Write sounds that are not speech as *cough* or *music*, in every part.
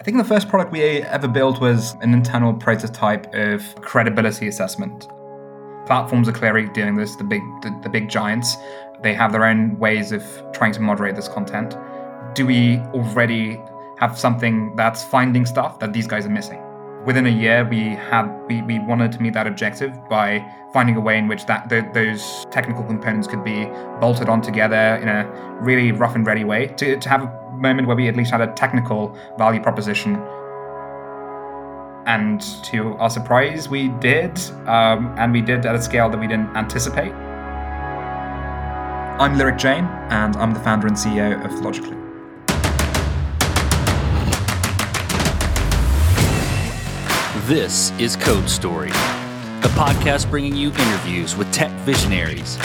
I think the first product we ever built was an internal prototype of credibility assessment. Platforms are clearly doing this, the big the, the big giants. They have their own ways of trying to moderate this content. Do we already have something that's finding stuff that these guys are missing? Within a year, we had we, we wanted to meet that objective by finding a way in which that the, those technical components could be bolted on together in a really rough and ready way to, to have a moment where we at least had a technical value proposition. And to our surprise, we did, um, and we did at a scale that we didn't anticipate. I'm Lyric Jain, and I'm the founder and CEO of Logically. This is Code Story, a podcast bringing you interviews with tech visionaries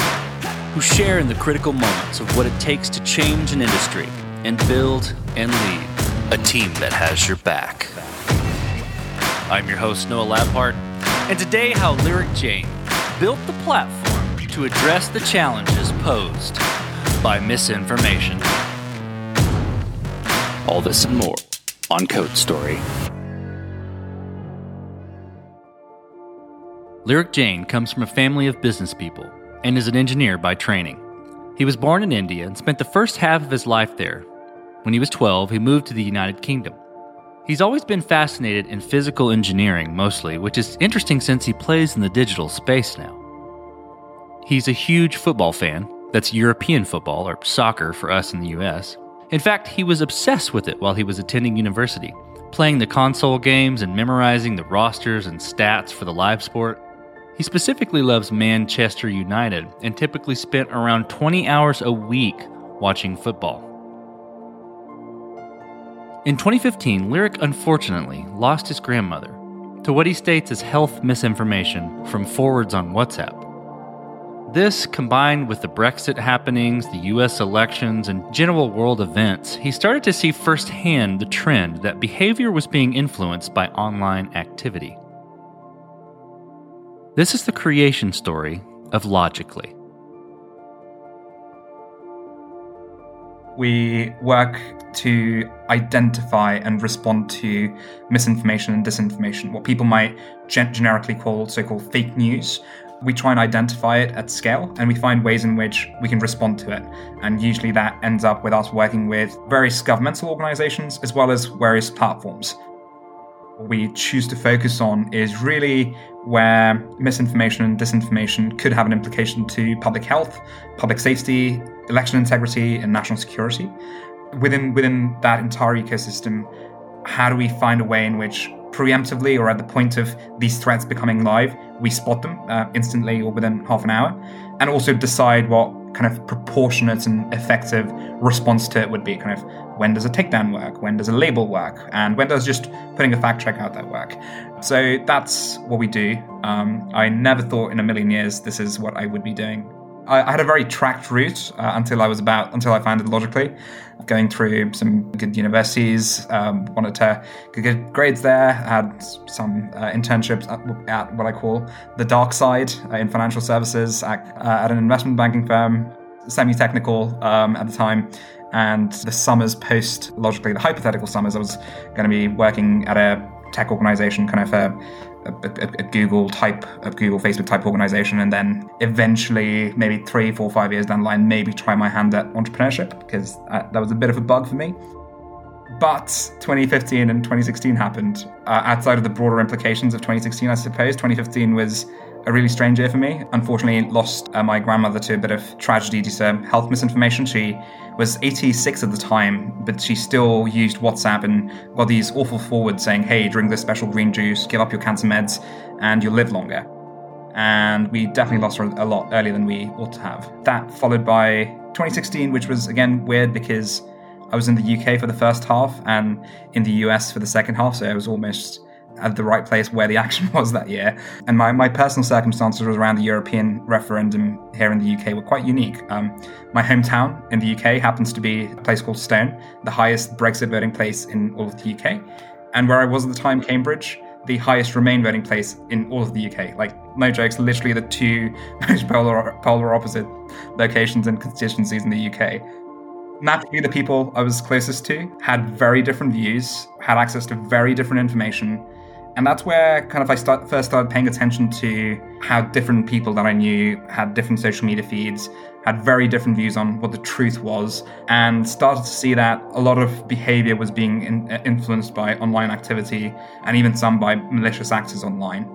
who share in the critical moments of what it takes to change an industry and build and lead a team that has your back. I'm your host, Noah Labhart, and today, how Lyric Jain built the platform to address the challenges posed by misinformation. All this and more on Code Story. Lyric Jain comes from a family of business people and is an engineer by training. He was born in India and spent the first half of his life there when he was 12, he moved to the United Kingdom. He's always been fascinated in physical engineering mostly, which is interesting since he plays in the digital space now. He's a huge football fan. That's European football, or soccer for us in the US. In fact, he was obsessed with it while he was attending university, playing the console games and memorizing the rosters and stats for the live sport. He specifically loves Manchester United and typically spent around 20 hours a week watching football. In 2015, Lyric unfortunately lost his grandmother to what he states as health misinformation from forwards on WhatsApp. This, combined with the Brexit happenings, the US elections, and general world events, he started to see firsthand the trend that behavior was being influenced by online activity. This is the creation story of Logically. We work to identify and respond to misinformation and disinformation, what people might gen- generically call so called fake news. We try and identify it at scale and we find ways in which we can respond to it. And usually that ends up with us working with various governmental organizations as well as various platforms. What we choose to focus on is really where misinformation and disinformation could have an implication to public health, public safety, election integrity, and national security within within that entire ecosystem, how do we find a way in which preemptively or at the point of these threats becoming live, we spot them uh, instantly or within half an hour, and also decide what kind of proportionate and effective response to it would be. Kind of when does a takedown work? When does a label work? And when does just putting a fact check out there work? So that's what we do. Um, I never thought in a million years this is what I would be doing. I, had a very tracked route uh, until I was about until I found it Logically going through some good universities, um, wanted to get grades there, had some uh, internships at, at, what I call the dark side uh, in financial services at, uh, at, an investment banking firm, semi technical um, at the time. And the summers post, Logically, the hypothetical summers, I was going to be working at a tech organization, kind of a a, a, Google type, a Google, Facebook type organization, and then eventually, maybe three, four, five years down the line, maybe try my hand at entrepreneurship because that, that was a bit of a bug for me. But 2015 and 2016 happened. Uh, outside of the broader implications of 2016, I suppose, 2015 was a really strange year for me. Unfortunately, lost uh, my grandmother to a bit of tragedy due to health misinformation. She was 86 at the time, but she still used WhatsApp and got these awful forwards saying, hey, drink this special green juice, give up your cancer meds, and you'll live longer. And we definitely lost her a lot earlier than we ought to have. That followed by 2016, which was again weird because I was in the UK for the first half and in the US for the second half, so it was almost at the right place where the *laughs* action was that year. And my, my personal circumstances around the European referendum here in the UK were quite unique. Um, my hometown in the UK happens to be a place called Stone, the highest Brexit voting place in all of the UK. And where I was at the time, Cambridge, the highest Remain voting place in all of the UK. Like, no jokes, literally the two *laughs* most polar, polar opposite locations and constituencies in the UK naturally the people I was closest to had very different views, had access to very different information. And that's where kind of I start, first started paying attention to how different people that I knew had different social media feeds, had very different views on what the truth was, and started to see that a lot of behavior was being in, uh, influenced by online activity and even some by malicious actors online.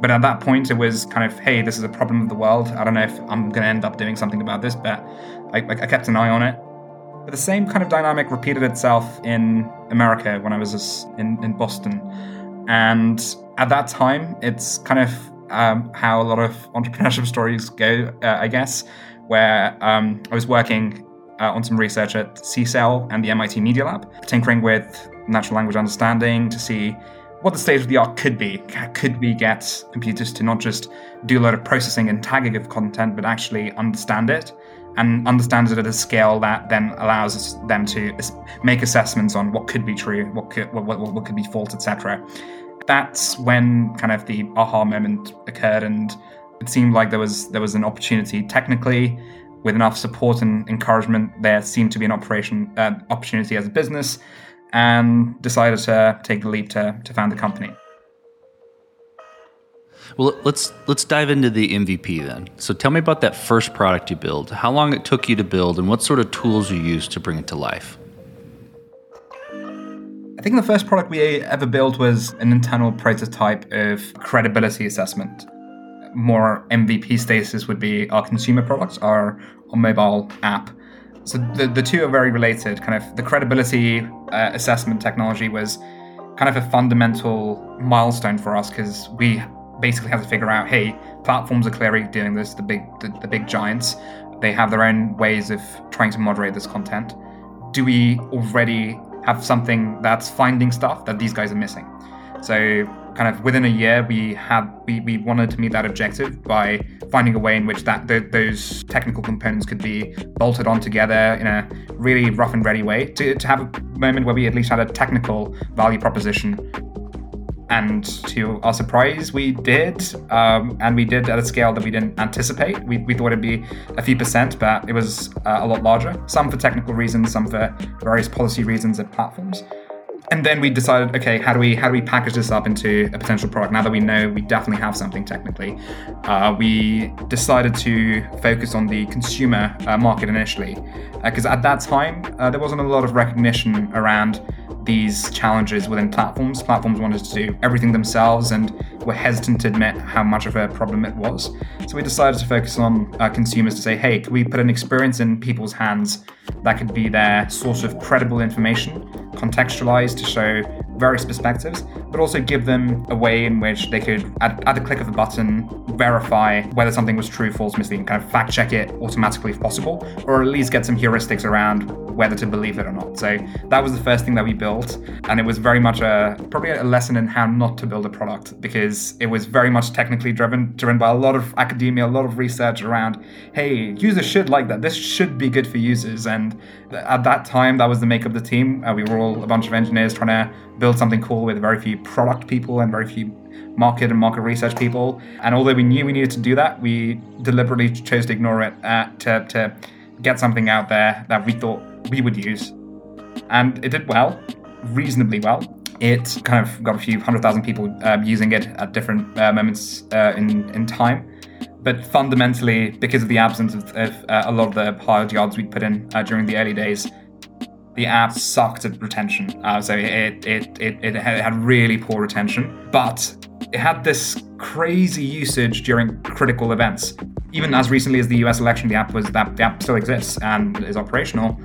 But at that point, it was kind of, hey, this is a problem of the world. I don't know if I'm going to end up doing something about this, but I, I kept an eye on it. But the same kind of dynamic repeated itself in America when I was in, in Boston. And at that time, it's kind of um, how a lot of *laughs* entrepreneurship stories go, uh, I guess, where um, I was working uh, on some research at CSAIL and the MIT Media Lab, tinkering with natural language understanding to see what the state of the art could be. Could we get computers to not just do a lot of processing and tagging of content, but actually understand it? And understands it at a scale that then allows them to make assessments on what could be true, what could what, what, what could be false, etc. That's when kind of the aha moment occurred, and it seemed like there was there was an opportunity technically with enough support and encouragement. There seemed to be an operation uh, opportunity as a business, and decided to take the leap to to found the company. Well, let's let's dive into the MVP then. So tell me about that first product you built. How long it took you to build, and what sort of tools you used to bring it to life. I think the first product we ever built was an internal prototype of credibility assessment. More MVP status would be our consumer products, our, our mobile app. So the, the two are very related. Kind of the credibility uh, assessment technology was kind of a fundamental milestone for us because we basically have to figure out, hey, platforms are clearly doing this, the big the, the big giants. They have their own ways of trying to moderate this content. Do we already have something that's finding stuff that these guys are missing? So kind of within a year we had we, we wanted to meet that objective by finding a way in which that the, those technical components could be bolted on together in a really rough and ready way to, to have a moment where we at least had a technical value proposition and to our surprise, we did. Um, and we did at a scale that we didn't anticipate. We, we thought it'd be a few percent, but it was uh, a lot larger. Some for technical reasons, some for various policy reasons at platforms. And then we decided, okay, how do we how do we package this up into a potential product? Now that we know we definitely have something technically, uh, we decided to focus on the consumer uh, market initially, because uh, at that time uh, there wasn't a lot of recognition around these challenges within platforms. Platforms wanted to do everything themselves and were hesitant to admit how much of a problem it was. So we decided to focus on uh, consumers to say, hey, can we put an experience in people's hands that could be their source of credible information, contextualized to show various perspectives, but also give them a way in which they could, at, at the click of a button, verify whether something was true, false, misleading, kind of fact check it automatically if possible, or at least get some heuristics around whether to believe it or not. So that was the first thing that we built, and it was very much a probably a lesson in how not to build a product because it was very much technically driven, driven by a lot of academia, a lot of research around, hey, users should like that. This should be good for users. And at that time, that was the make of the team. Uh, we were all a bunch of engineers trying to build something cool with very few product people and very few market and market research people. And although we knew we needed to do that, we deliberately chose to ignore it uh, to, to get something out there that we thought we would use. And it did well, reasonably well. It kind of got a few hundred thousand people uh, using it at different uh, moments uh, in, in time. But fundamentally, because of the absence of, of uh, a lot of the hard yards we put in uh, during the early days, the app sucked at retention. Uh, so it, it, it, it had really poor retention. But it had this crazy usage during critical events. Even as recently as the US election, the app was that the app still exists and is operational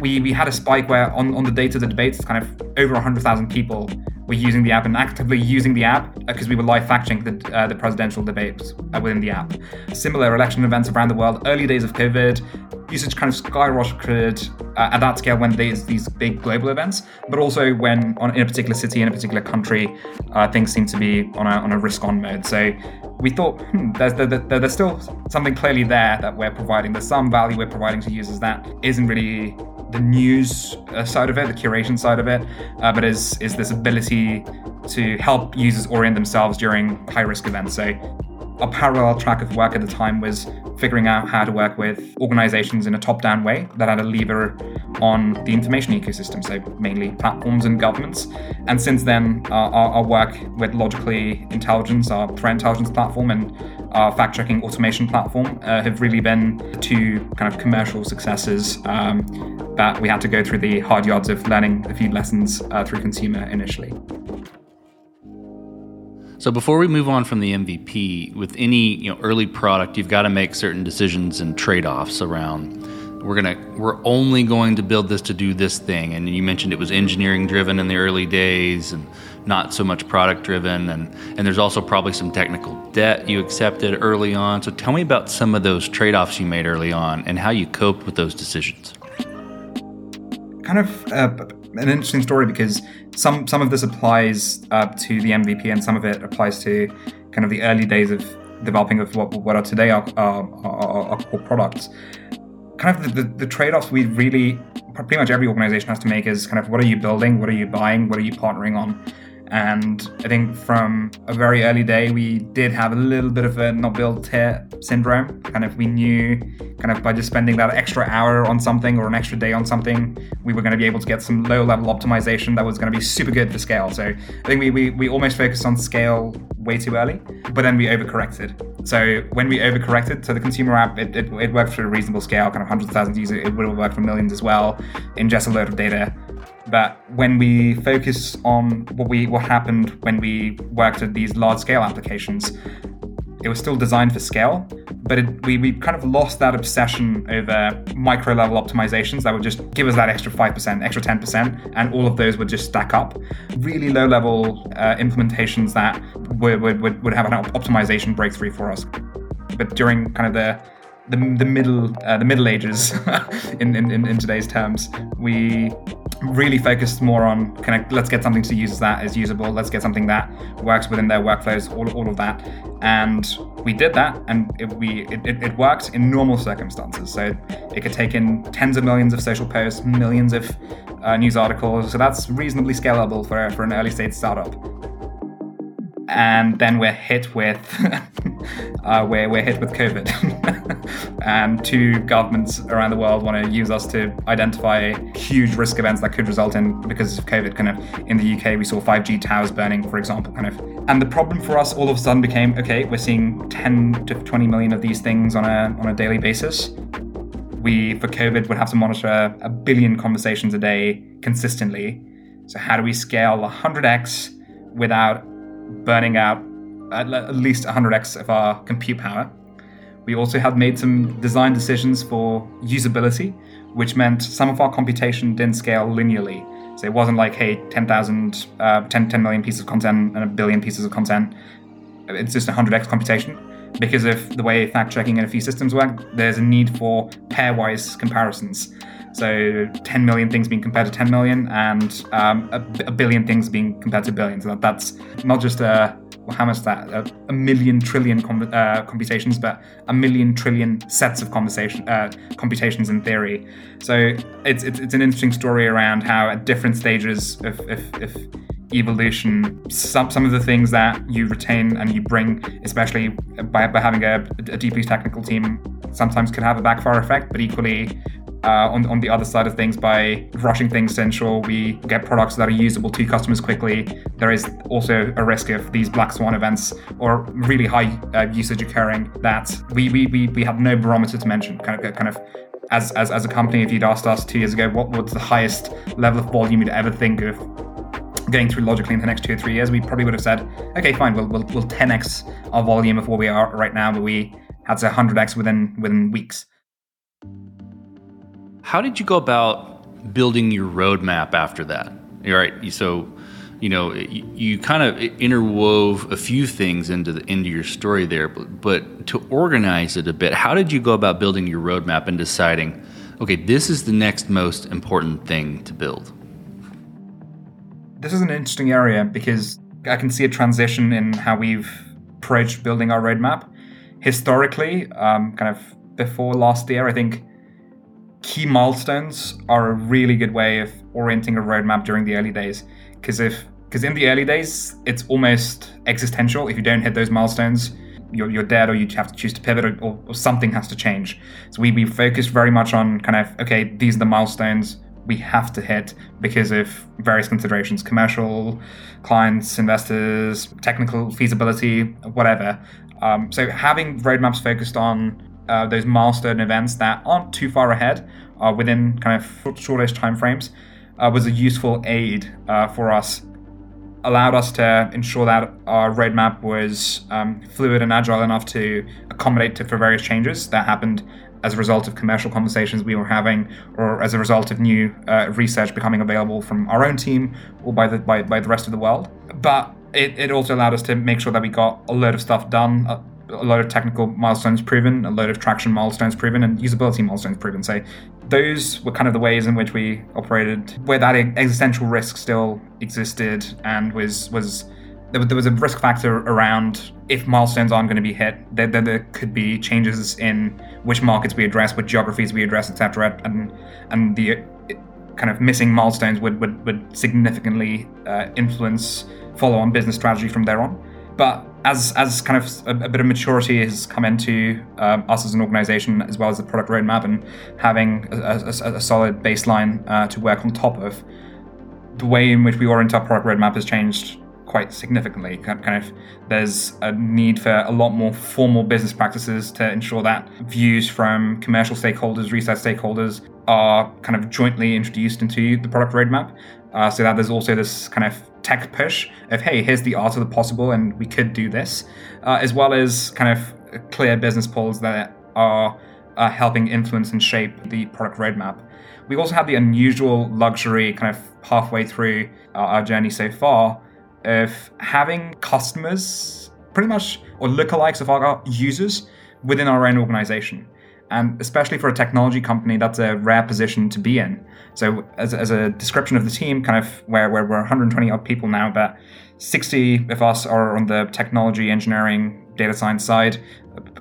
we, we had a spike where on, on the date of the debates, it's kind of over 100,000 people were using the app and actively using the app because uh, we were live fact checking the, uh, the presidential debates uh, within the app. Similar election events around the world, early days of COVID, usage kind of skyrocketed uh, at that scale when there's these big global events, but also when on, in a particular city, in a particular country, uh, things seem to be on a, on a risk on mode. So we thought hmm, there's, there, there, there's still something clearly there that we're providing. There's some value we're providing to users that isn't really the news uh, side of it, the curation side of it, uh, but is is this ability to help users orient themselves during high risk events. So a parallel track of work at the time was figuring out how to work with organizations in a top down way that had a lever on the information ecosystem, so mainly platforms and governments. And since then, uh, our, our, work with Logically Intelligence, our threat intelligence platform, and our fact checking automation platform uh, have really been two kind of commercial successes um, that we had to go through the hard yards of learning a few lessons uh, through consumer initially. So before we move on from the MVP, with any you know early product, you've got to make certain decisions and trade-offs around. We're gonna we're only going to build this to do this thing, and you mentioned it was engineering driven in the early days, and not so much product driven, and and there's also probably some technical debt you accepted early on. So tell me about some of those trade-offs you made early on, and how you coped with those decisions. Kind of uh, an interesting story because some some of this applies uh, to the MVP, and some of it applies to kind of the early days of developing of what, what are today our, our, our, our core products. Kind of the, the, the trade-offs we really pretty much every organization has to make is kind of what are you building, what are you buying, what are you partnering on, and I think from a very early day, we did have a little bit of a not built here syndrome. Kind of, we knew kind of by just spending that extra hour on something or an extra day on something, we were going to be able to get some low level optimization that was going to be super good for scale. So I think we, we, we almost focused on scale way too early, but then we overcorrected. So when we overcorrected, so the consumer app, it, it, it worked for a reasonable scale, kind of hundreds of thousands of users, it would have worked for millions as well, ingest a load of data that when we focus on what we what happened when we worked at these large scale applications, it was still designed for scale, but it, we, we kind of lost that obsession over micro level optimizations that would just give us that extra 5%, extra 10%, and all of those would just stack up. Really low level uh, implementations that would, would, would have an optimization breakthrough for us. But during kind of the the, the middle uh, the Middle Ages *laughs* in, in, in today's terms. We really focused more on kind of let's get something to use that is usable. Let's get something that works within their workflows. All, all of that, and we did that, and it, we it, it, it worked in normal circumstances. So it could take in tens of millions of social posts, millions of uh, news articles. So that's reasonably scalable for for an early stage startup and then we're hit with *laughs* uh, we're, we're hit with COVID, *laughs* and two governments around the world want to use us to identify huge risk events that could result in because of COVID. Kind of in the UK, we saw 5G towers burning, for example. Kind of, and the problem for us all of a sudden became okay. We're seeing 10 to 20 million of these things on a on a daily basis. We for COVID would have to monitor a billion conversations a day consistently. So how do we scale 100x without burning out at least 100x of our compute power. We also had made some design decisions for usability, which meant some of our computation didn't scale linearly. So it wasn't like, hey, 10,000, uh, 10, 10 million pieces of content and a billion pieces of content. It's just 100x computation. Because of the way fact checking and a few systems work, there's a need for pairwise comparisons. So 10 million things being compared to 10 million, and um, a, a, billion things being compared to billions. That's not just a well, how much that a, a million trillion com- uh, computations, but a million trillion sets of conversation uh, computations in theory. So it's, it's, it's an interesting story around how at different stages of evolution, some some of the things that you retain and you bring, especially by, by having a, a deeply technical team, sometimes could have a backfire effect. But equally, uh, on, on the other side of things by rushing things central, we get products that are usable to customers quickly. There is also a risk of these black swan events or really high uh, usage occurring that we, we, we, we have no barometer to mention. Kind of, kind of as, as, as a company, if you'd asked us two years ago what was the highest level of volume you'd ever think of going through Logically in the next two or three years, we probably would have said, okay, fine, we'll, we'll, we'll 10x our volume of where we are right now, but we had to 100x within within weeks. How did you go about building your roadmap after that? All right, so you know you, kind of interwove a few things into the into your story there, but, but to organize it a bit, how did you go about building your roadmap and deciding, okay, this is the next most important thing to build? This is an interesting area because I can see a transition in how we've approached building our roadmap. Historically, um, kind of before last year, I think key milestones are a really good way of orienting a roadmap during the early days. Because if because in the early days it's almost existential. If you don't hit those milestones, you're, you're dead or you have to choose to pivot or, or, or something has to change. So we, we focused very much on kind of, okay, these are the milestones we have to hit because of various considerations commercial, clients, investors, technical feasibility, whatever. Um, so having roadmaps focused on uh, those milestone events that aren't too far ahead, uh, within kind of shortish timeframes, uh, was a useful aid uh, for us. Allowed us to ensure that our roadmap was um, fluid and agile enough to accommodate to, for various changes that happened as a result of commercial conversations we were having, or as a result of new uh, research becoming available from our own team or by the by, by the rest of the world. But it, it also allowed us to make sure that we got a load of stuff done, a, lot of technical milestones proven, a lot of traction milestones proven, and usability milestones proven. So those were kind of the ways in which we operated, where that existential risk still existed and was was there, was a risk factor around if milestones aren't going to be hit, there, there, there, could be changes in which markets we address, what geographies we address, etc. And and the kind of missing milestones would would, would significantly uh, influence follow-on business strategy from there on. But as as kind of a, a bit of maturity has come into um, us as an organization, as well as the product roadmap, and having a, a, a solid baseline uh, to work on top of, the way in which we orient our product roadmap has changed quite significantly. Kind of, there's a need for a lot more formal business practices to ensure that views from commercial stakeholders, research stakeholders, are kind of jointly introduced into the product roadmap. Uh, so that there's also this kind of tech push of hey, here's the art of the possible, and we could do this, uh, as well as kind of clear business polls that are uh, helping influence and shape the product roadmap. We also have the unusual luxury, kind of halfway through our journey so far, of having customers, pretty much, or lookalikes of our users within our own organization. And especially for a technology company, that's a rare position to be in. So, as, as a description of the team, kind of where, where we're 120 odd people now, but 60 of us are on the technology, engineering, data science side,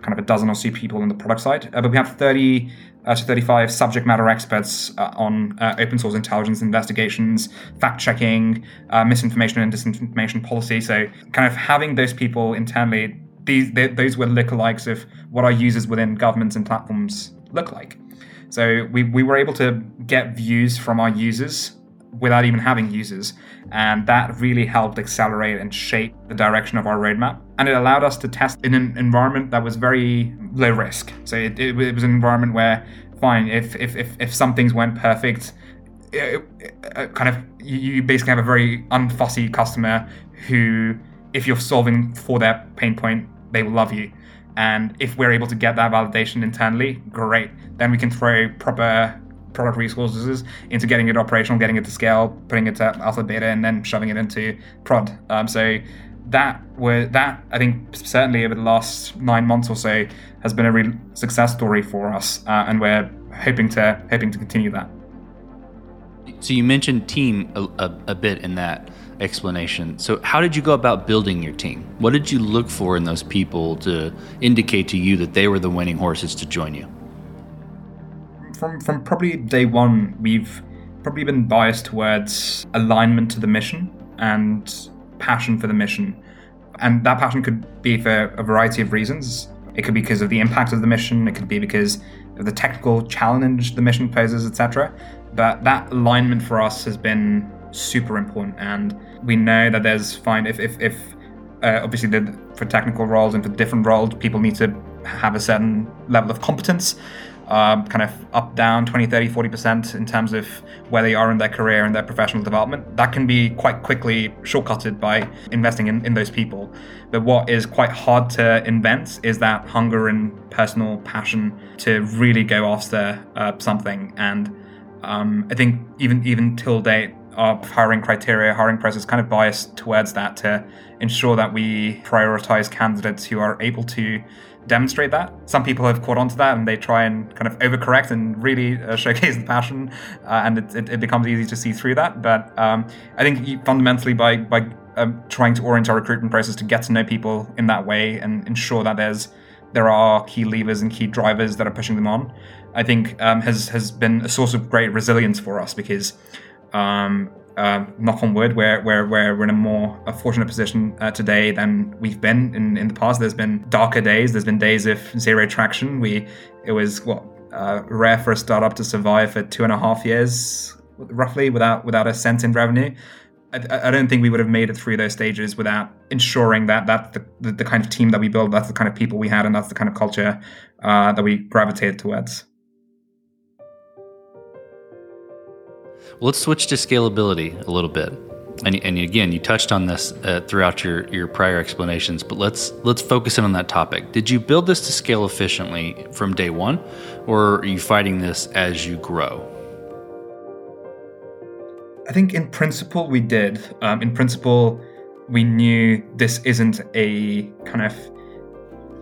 kind of a dozen or so people on the product side. Uh, but we have 30 uh, to 35 subject matter experts uh, on uh, open source intelligence investigations, fact checking, uh, misinformation and disinformation policy. So, kind of having those people internally, these they, those were lookalikes of what our users within governments and platforms look like. So, we, we were able to get views from our users without even having users. And that really helped accelerate and shape the direction of our roadmap. And it allowed us to test in an environment that was very low risk. So it, it, it was an environment where, fine, if, if, if, if some things went perfect, it, it, uh, kind of you basically have a very unfussy customer who, if you're solving for their pain point, they will love you. And if we're able to get that validation internally, great. Then we can throw proper product resources into getting it operational, getting it to scale, putting it to alpha beta, and then shoving it into prod. Um, so that were that I think certainly over the last nine months or so has been a real success story for us, uh, and we're hoping to hoping to continue that. So you mentioned team a, a, a bit in that explanation. So how did you go about building your team? What did you look for in those people to indicate to you that they were the winning horses to join you? from from probably day one, we've probably been biased towards alignment to the mission and passion for the mission. And that passion could be for a variety of reasons. It could be because of the impact of the mission, it could be because of the technical challenge the mission poses, etc. But that alignment for us has been super important. And we know that there's fine if if, if uh, obviously the, for technical roles and for different roles, people need to have a certain level of competence um, kind of up, down 20, 30, 40% in terms of where they are in their career and their professional development. That can be quite quickly shortcutted by investing in, in those people. But what is quite hard to invent is that hunger and personal passion to really go after uh, something. And um, I think even even till date, our hiring criteria, hiring process kind of biased towards that to ensure that we prioritize candidates who are able to demonstrate that. Some people have caught on to that and they try and kind of overcorrect and really uh, *laughs* showcase the passion, uh, and it, it, it, becomes easy to see through that. But um, I think fundamentally, by by um, trying to orient our recruitment process to get to know people in that way and ensure that there's there are key levers and key drivers that are pushing them on, I think um, has has been a source of great resilience for us because um, uh, knock on wood, we're, we're, we're in a more fortunate position uh, today than we've been in, in the past. There's been darker days. There's been days of zero traction. We it was what uh, rare for a startup to survive for two and a half years, roughly, without without a cent in revenue. I, I don't think we would have made it through those stages without ensuring that that's the, the, the, kind of team that we build, that's the kind of people we had, and that's the kind of culture uh, that we gravitated towards. Let's switch to scalability a little bit. And, and again, you touched on this uh, throughout your, your prior explanations, but let's let's focus in on that topic. Did you build this to scale efficiently from day one, or are you fighting this as you grow? I think in principle we did. Um, in principle, we knew this isn't a kind of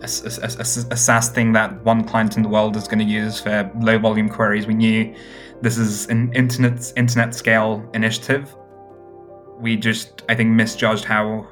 a, a, a, SaaS thing that one client in the world is going to use for low volume queries. We knew this is an internet internet scale initiative. We just, I think, misjudged how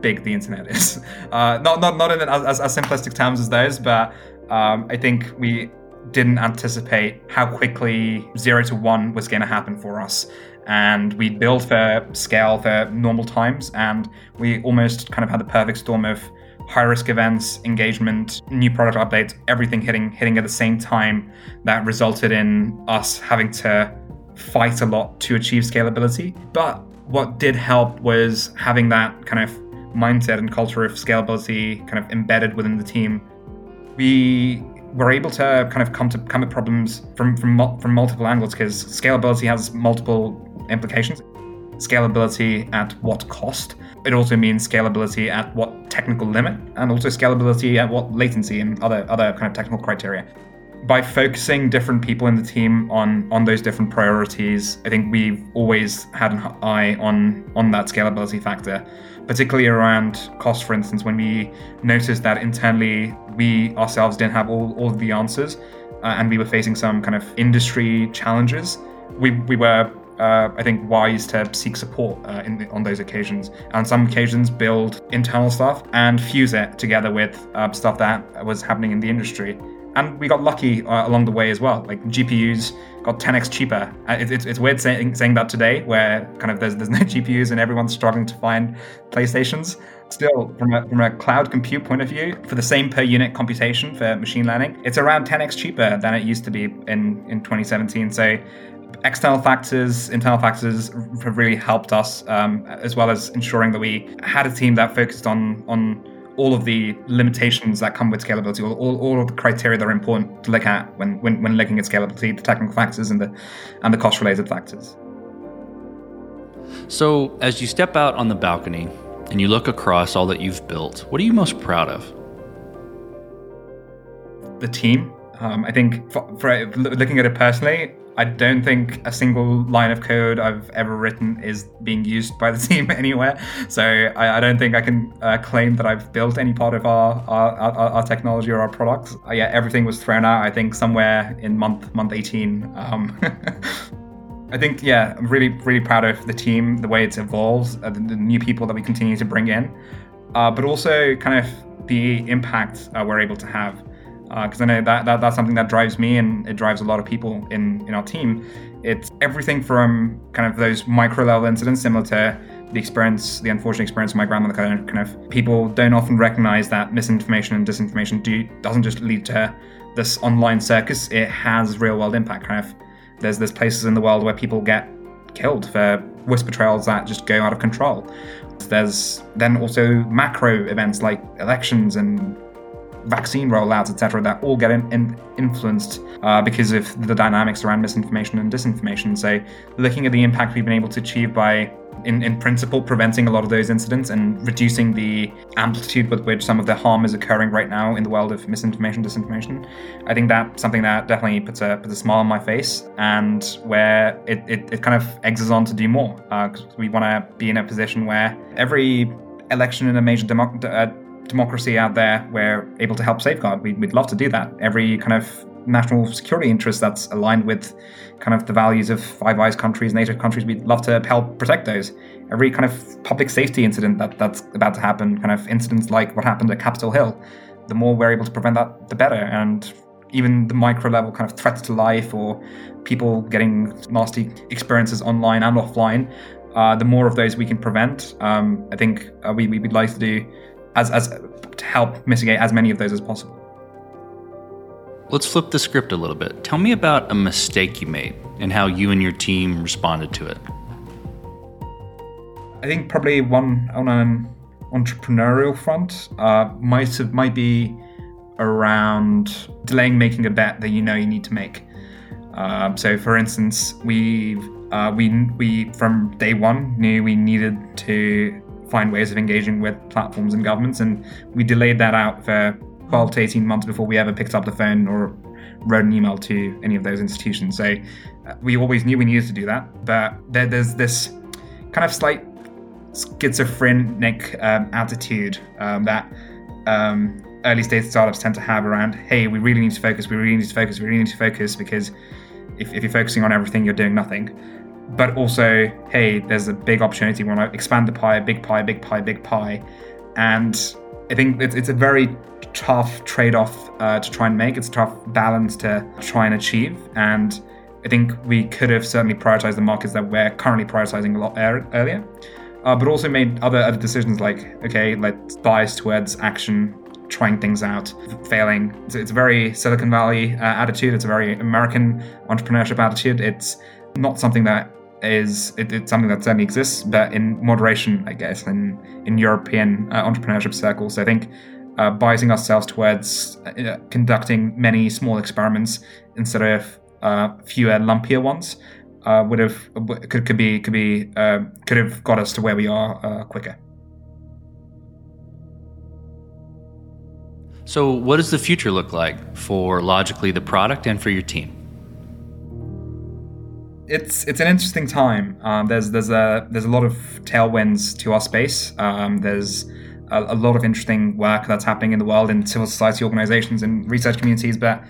big the internet *laughs* is. Uh, not not not in as, as, simplistic terms as those, but um, I think we didn't anticipate how quickly zero to one was going to happen for us. And we built for scale for normal times, and we almost kind of had the perfect storm of high risk events, engagement, new product updates, everything hitting hitting at the same time that resulted in us having to fight a lot to achieve scalability. But what did help was having that kind of mindset and culture of scalability kind of embedded within the team. We were able to kind of come to come at problems from from from multiple angles because scalability has multiple implications. Scalability at what cost? It also means scalability at what technical limit, and also scalability at what latency and other other kind of technical criteria. By focusing different people in the team on on those different priorities, I think we've always had an eye on on that scalability factor, particularly around cost. For instance, when we noticed that internally we ourselves didn't have all, all of the answers, uh, and we were facing some kind of industry challenges, we we were uh, I think, wise to seek support uh, in, on those occasions. On some occasions, build internal stuff and fuse it together with uh, stuff that was happening in the industry. And we got lucky uh, along the way as well. Like GPUs got 10x cheaper. Uh, it, it's, it's weird saying, saying that today, where kind of there's, there's no *laughs* GPUs and everyone's struggling to find PlayStations. Still, from a, from a cloud compute point of view, for the same per unit computation for machine learning, it's around 10x cheaper than it used to be in, in 2017. So external factors, internal factors have really helped us, um, as well as ensuring that we had a team that focused on on all of the limitations that come with scalability, all, all, all of the criteria that are important to look at when, when, when looking at scalability, the technical factors and the and the cost related factors. So, as you step out on the balcony and you look across all that you've built, what are you most proud of? The team. Um, I think for, for looking at it personally, I don't think a single line of code I've ever written is being used by the *laughs* team anywhere. So I, I don't think I can uh, claim that I've built any part of our our, our, our technology or our products. Uh, yeah, everything was thrown out. I think somewhere in month month 18. Um, *laughs* I think yeah, I'm really really proud of the team, the way it's evolved, uh, the, the, new people that we continue to bring in, uh, but also kind of the impact uh, we're able to have because uh, I know that, that that's something that drives me and it drives a lot of people in in our team. It's everything from kind of those micro level incidents, similar to the experience, the unfortunate experience of my grandmother. Kind of, kind of people don't often recognize that misinformation and disinformation do doesn't just lead to this online circus. It has real world impact. Kind of, there's there's places in the world where people get killed for whisper trails that just go out of control. There's then also macro events like elections and vaccine rollouts, etc., that all get in, in, influenced uh, because of the dynamics around misinformation and disinformation. So, looking at the impact we've been able to achieve by, in, in principle, preventing a lot of those incidents and reducing the amplitude with which some of the harm is occurring right now in the world of misinformation, disinformation, I think that's something that definitely puts a, puts a smile on my face and where it, it, it kind of us on to do more because uh, we want to be in a position where every election in a major democracy. uh, democracy out there we're able to help safeguard. We'd, we'd love to do that. Every kind of national security interest that's aligned with kind of the values of Five Eyes countries, NATO countries, we'd love to help protect those. Every kind of public safety incident that, that's about to happen, kind of incidents like what happened at Capitol Hill, the more we're able to prevent that, the better. And even the micro level kind of threats to life or people getting nasty experiences online and offline, uh, the more of those we can prevent, um, I think uh, we, we would like to do as, as to help mitigate as many of those as possible. Let's flip the script a little bit. Tell me about a mistake you made and how you and your team responded to it. I think probably one on an entrepreneurial front uh, might have, might be around delaying making a bet that you know you need to make. Uh, so, for instance, we uh, we we from day one knew we needed to find ways of engaging with platforms and governments, and we delayed that out for 12 to 18 months before we ever picked up the phone or wrote an email to any of those institutions. So uh, we always knew we needed to do that, but there, there's this kind of slight schizophrenic um, attitude um, that um, early stage startups tend to have around, hey, we really need to focus, we really need to focus, we really need to focus because if, if you're focusing on everything, you're doing nothing. But also, hey, there's a big opportunity. We want to expand the pie, big pie, big pie, big pie. And I think it's, it's a very tough trade off uh, to try and make. It's a tough balance to try and achieve. And I think we could have certainly prioritized the markets that we're currently prioritizing a lot earlier, uh, but also made other, other decisions like, okay, let's bias towards action trying things out, failing. It's, it's a very Silicon Valley uh, attitude. It's a very American entrepreneurship attitude. It's not something that is it, it's something that certainly exists, but in moderation, I guess, in in European uh, entrepreneurship circles. I think uh, biasing ourselves towards uh, conducting many small experiments instead of uh, fewer lumpier ones uh, would have could could be could be uh, could have got us to where we are quicker. So, what does the future look like for Logically the product and for your team? It's it's an interesting time. Um, there's there's a there's a lot of tailwinds to our space. Um, there's a, a, lot of interesting work that's happening in the world in civil society organizations and research communities, but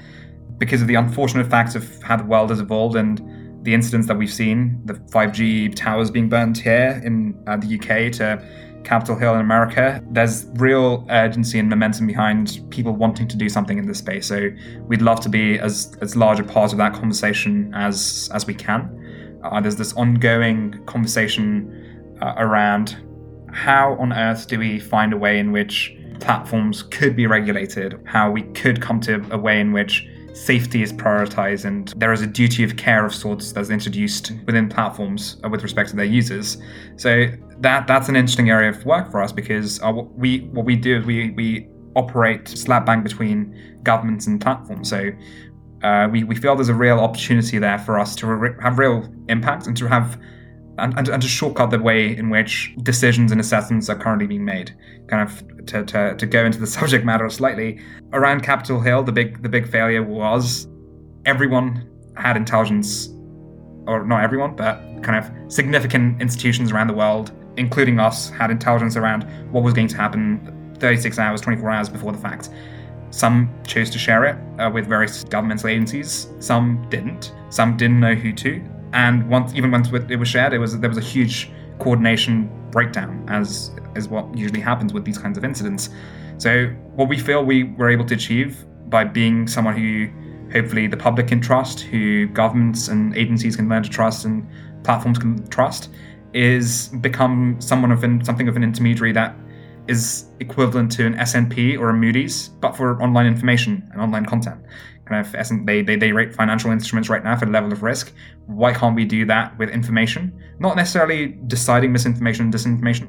because of the unfortunate facts of how the world has evolved and the incidents that we've seen, the 5G towers being burned here in uh, the UK to Capitol Hill in America, there's real urgency and momentum behind people wanting to do something in this space. So we'd love to be as as large a part of that conversation as as we can. Uh, there's this ongoing conversation uh, around how on earth do we find a way in which platforms could be regulated, how we could come to a way in which safety is prioritized and there is a duty of care of sorts that's introduced within platforms uh, with respect to their users. So that that's an interesting area of work for us because uh, what we what we do is we we operate slap bang between governments and platforms. So uh, we, we feel there's a real opportunity there for us to re- have real impact and to have and, and, and, to shortcut the way in which decisions and assessments are currently being made. Kind of to, to, to go into the *laughs* subject matter slightly around Capitol Hill, the big the big failure was everyone had intelligence, or not everyone, but kind of significant institutions around the world, including us, had intelligence around what was going to happen 36 hours, 24 hours before the fact. Some chose to share it uh, with various governmental agencies. Some didn't. Some didn't know who to and once even once it was shared, it was there was a huge coordination breakdown, as is what usually happens with these kinds of incidents. So what we feel we were able to achieve by being someone who hopefully the public can trust, who governments and agencies can learn to trust, and platforms can trust, is become someone of an, something of an intermediary that is equivalent to an S&P or a Moody's, but for online information and online content kind of they, they they rate financial instruments right now for the level of risk. Why can't we do that with information? Not necessarily deciding misinformation and disinformation,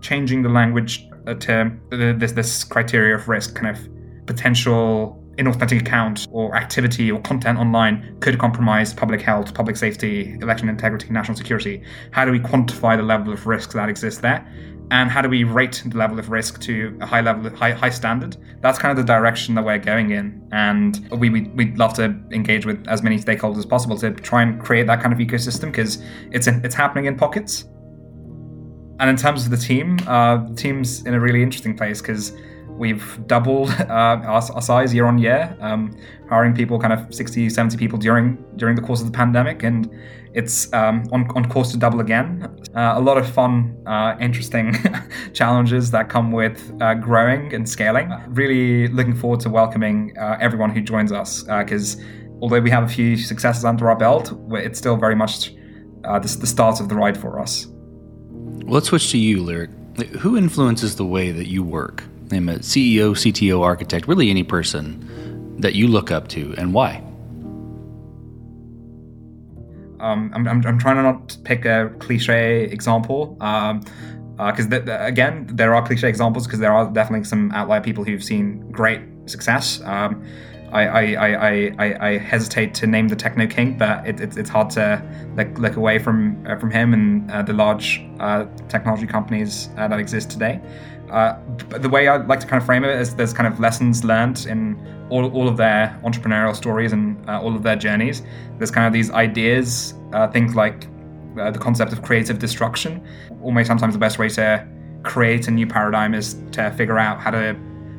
changing the language uh, to this this criteria of risk, kind of potential inauthentic account or activity or content online could compromise public health, public safety, election integrity, national security. How do we quantify the level of risk that exists there? and how do we rate the level of risk to a high level, high high standard? That's kind of the direction that we're going in, and we, we we'd love to engage with as many stakeholders as possible to try and create that kind of ecosystem because it's in, it's happening in pockets. And in terms of the team, uh, the team's in a really interesting place because we've doubled uh, our, our, size year on year, um, hiring people kind of 60, 70 people during during the course of the pandemic, and it's um, on, on course to double again. Uh, a lot of fun, uh, interesting *laughs* challenges that come with uh, growing and scaling. Really looking forward to welcoming uh, everyone who joins us because uh, although we have a few successes under our belt, it's still very much the, the start of the ride for us. Let's switch to you, Lyric. Who influences the way that you work? Name a CEO, CTO, architect, really any person that you look up to, and why? Um, I'm, I'm, I'm, trying to not pick a cliche example. Um, because uh, th- th- again, there are cliche examples because there are definitely some outlier people who've seen great success. Um, I, I, I, I, hesitate to name the techno king, but it, it, it's hard to look, look away from uh, from him and uh, the large uh, technology companies uh, that exist today. Uh, the way I like to kind of frame it is there's kind of lessons learned in all, all of their entrepreneurial stories and uh, all of their journeys. There's kind of these ideas, things like the concept of creative destruction. Almost sometimes the best way to create a new paradigm is to figure out how to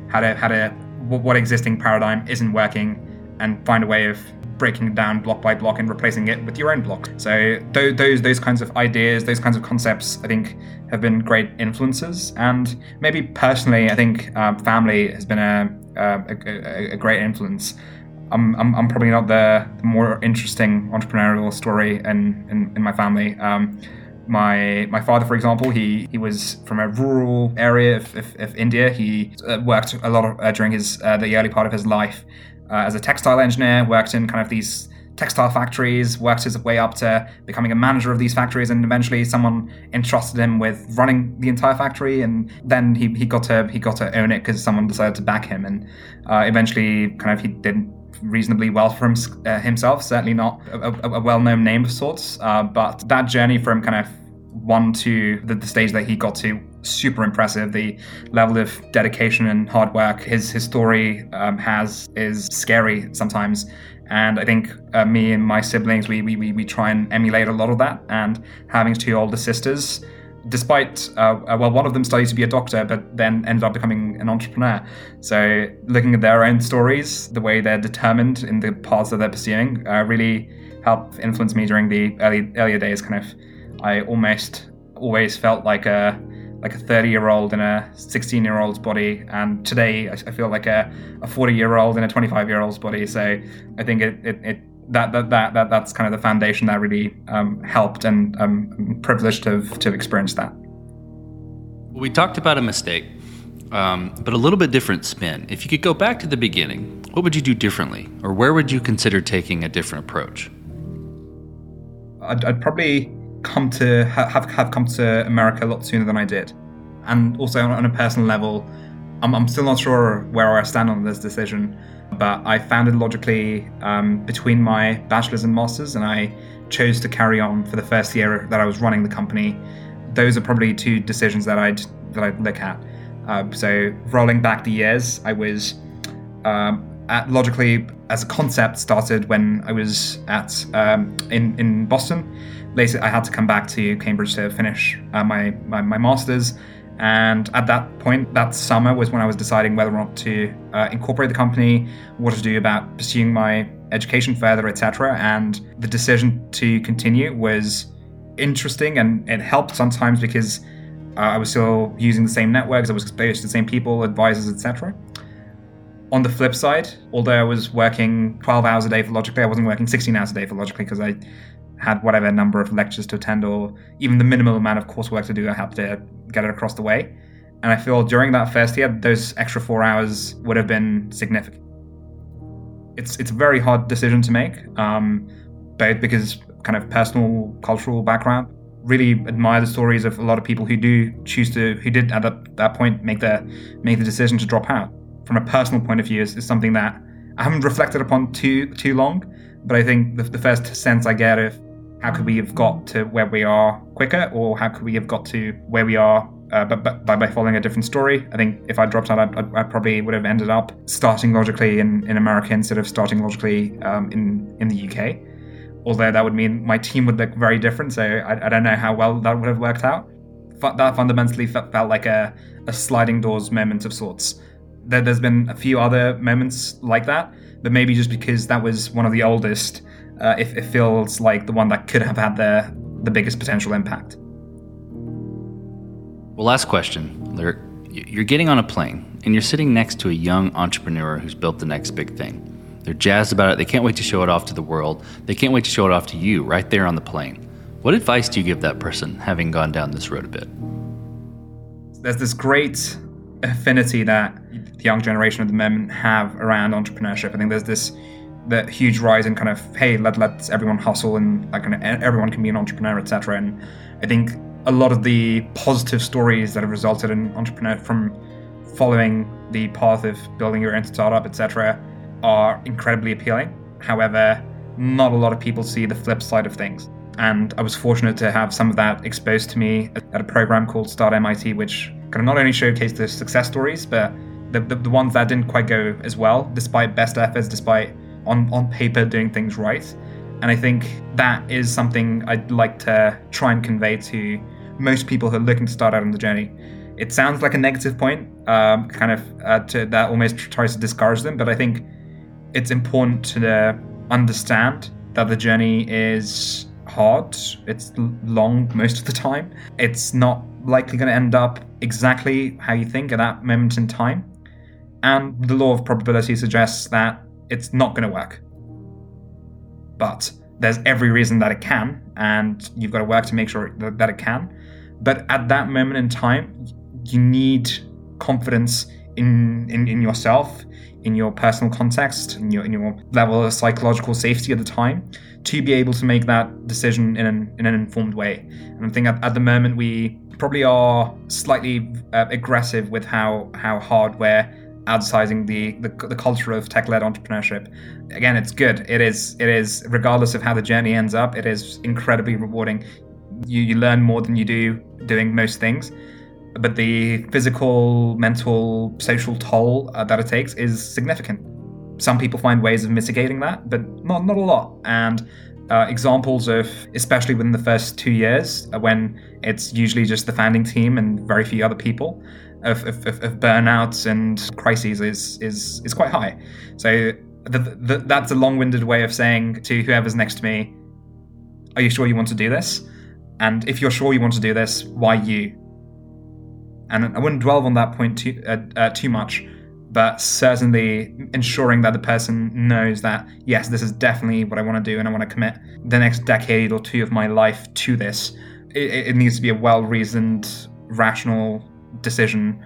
how to how to what existing paradigm isn't working and find a way of breaking it down block by block and replacing it with your own block. So those those those kinds of ideas, those kinds of concepts, I think have been great influences. And maybe personally, I think um, family has been a, a, a, a great influence. I'm, I'm, I'm, probably not the, more interesting entrepreneurial story in, in, in my family. Um, my my father, for example, he he was from a rural area of, of, of India. He uh, worked a lot of, uh, during his uh, the early part of his life uh, as a textile engineer. Worked in kind of these textile factories. Worked his way up to becoming a manager of these factories, and eventually someone entrusted him with running the entire factory. And then he, he got to he got to own it because someone decided to back him. And uh, eventually, kind of he did reasonably well for him, uh, himself. Certainly not a, a, a, well-known name of sorts, uh, but that journey from kind of one to the, the, stage that he got to super impressive. The level of dedication and hard work his his story um, has is scary sometimes. And I think uh, me and my siblings we, we we try and emulate a lot of that. And having two older sisters despite uh, well one of them studied to be a doctor but then ended up becoming an entrepreneur. So looking at their own stories the way they're determined in the paths that they're pursuing uh, really helped influence me during the early earlier days kind of. I almost always felt like a like a 30 year old in a 16 year old's body and today I, feel like a, a 40 year old in a 25 year old's body so I think it, it, it that, that that that that's kind of the foundation that really um, helped and um, I'm privileged to have, to have experienced that. We talked about a mistake, um, but a little bit different spin. If you could go back to the beginning, what would you do differently, or where would you consider taking a different approach? I'd, I'd probably come to have have come to America a lot sooner than I did, and also on, a personal level, I'm, I'm still not sure where I stand on this decision. But I found it Logically um, between my bachelor's and master's, and I chose to carry on for the first year that I was running the company. Those are probably two decisions that I'd that I'd look at. Uh, so rolling back the years, I was um, at, Logically as a concept started when I was at um, in in Boston later I had to come back to Cambridge to finish uh, my, my, my masters. And at that point, that summer was when I was deciding whether or not to uh, incorporate the company, what to do about pursuing my education further, etc. And the decision to continue was interesting, and it helped sometimes because uh, I was still using the same networks, I was exposed to the same people, advisors, etc. On the flip side, although I was working 12 hours a day for Logically, I wasn't working 16 hours a day for Logically because I had whatever number of lectures to attend or even the minimal amount of coursework to do, I had to get it across the way. And I feel during that first year, those extra four hours would have been significant. It's it's a very hard decision to make, um, both because kind of personal cultural background. Really admire the stories of a lot of people who do choose to, who did at that, that point make the make the decision to drop out. From a personal point of view, is, is something that I haven't reflected upon too too long. But I think the, the first sense I get of how could we have got to where we are quicker, or how could we have got to where we are uh, but, but by, by following a different story. I think if I dropped out, I, probably would have ended up starting Logically in, in America instead of starting Logically um, in in the UK. Although that would mean my team would look very different, so I, I don't know how well that would have worked out. That fundamentally felt, felt like a, a sliding doors moment of sorts. There, there's been a few other moments like that, but maybe just because that was one of the oldest uh, it, it feels like the one that could have had the the biggest potential impact. Well, last question, Lyric. You're getting on a plane and you're sitting next to a young entrepreneur who's built the next big thing. They're jazzed about it. They can't wait to show it off to the world. They can't wait to show it off to you right there on the plane. What advice do you give that person having gone down this road a bit? There's this great affinity that the young generation at the moment have around entrepreneurship. I think there's this the huge rise in kind of hey let let everyone hustle and like everyone can be an entrepreneur etc. And I think a lot of the positive stories that have resulted in entrepreneur from following the path of building your own startup etc. are incredibly appealing. However, not a lot of people see the flip side of things. And I was fortunate to have some of that exposed to me at a program called Start MIT, which kind of not only showcased the success stories, but the, the, the ones that didn't quite go as well, despite best efforts, despite on, on paper doing things right. And I think that is something I'd like to try and convey to most people who are looking to start out on the journey. It sounds like a negative point, um, kind of uh, to, that almost tries to discourage them, but I think it's important to understand that the journey is hard. It's long most of the time. It's not likely going to end up exactly how you think at that moment in time. And the law of probability suggests that it's not going to work. But there's every reason that it can, and you've got to work to make sure that, it can. But at that moment in time, you need confidence in, in, in yourself, in your personal context, in your, in your level of psychological safety at the time, to be able to make that decision in an, in an informed way. And I think at, at the moment we probably are slightly uh, aggressive with how, how hard we're advertising the, the, the culture of tech-led entrepreneurship. Again, it's good. It is it is regardless of how the journey ends up. It is incredibly rewarding. You you learn more than you do doing most things, but the physical, mental, social toll uh, that it takes is significant. Some people find ways of mitigating that, but not not a lot. And uh, examples of, especially within the first two years, uh, when it's usually just the founding team and very few other people, of, of, of burnouts and crises is is is quite high. So the, the, that's a long-winded way of saying to whoever's next to me, "Are you sure you want to do this?" And if you're sure you want to do this, why you? And I wouldn't dwell on that point too uh, uh, too much, but certainly ensuring that the person knows that yes, this is definitely what I want to do, and I want to commit the next decade or two of my life to this. It, it needs to be a well-reasoned, rational decision,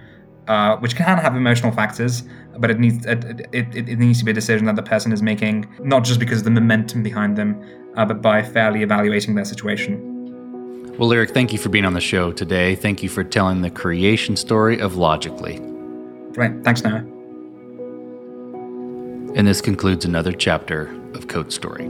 uh, which can have emotional factors, but it needs it, it, it, needs to be a decision that the person is making not just because of the momentum behind them, uh, but by fairly evaluating their situation. Well, Lyric, thank you for being on the show today. Thank you for telling the creation story of Logically. Right. Thanks, Noah. And this concludes another chapter of Code Story.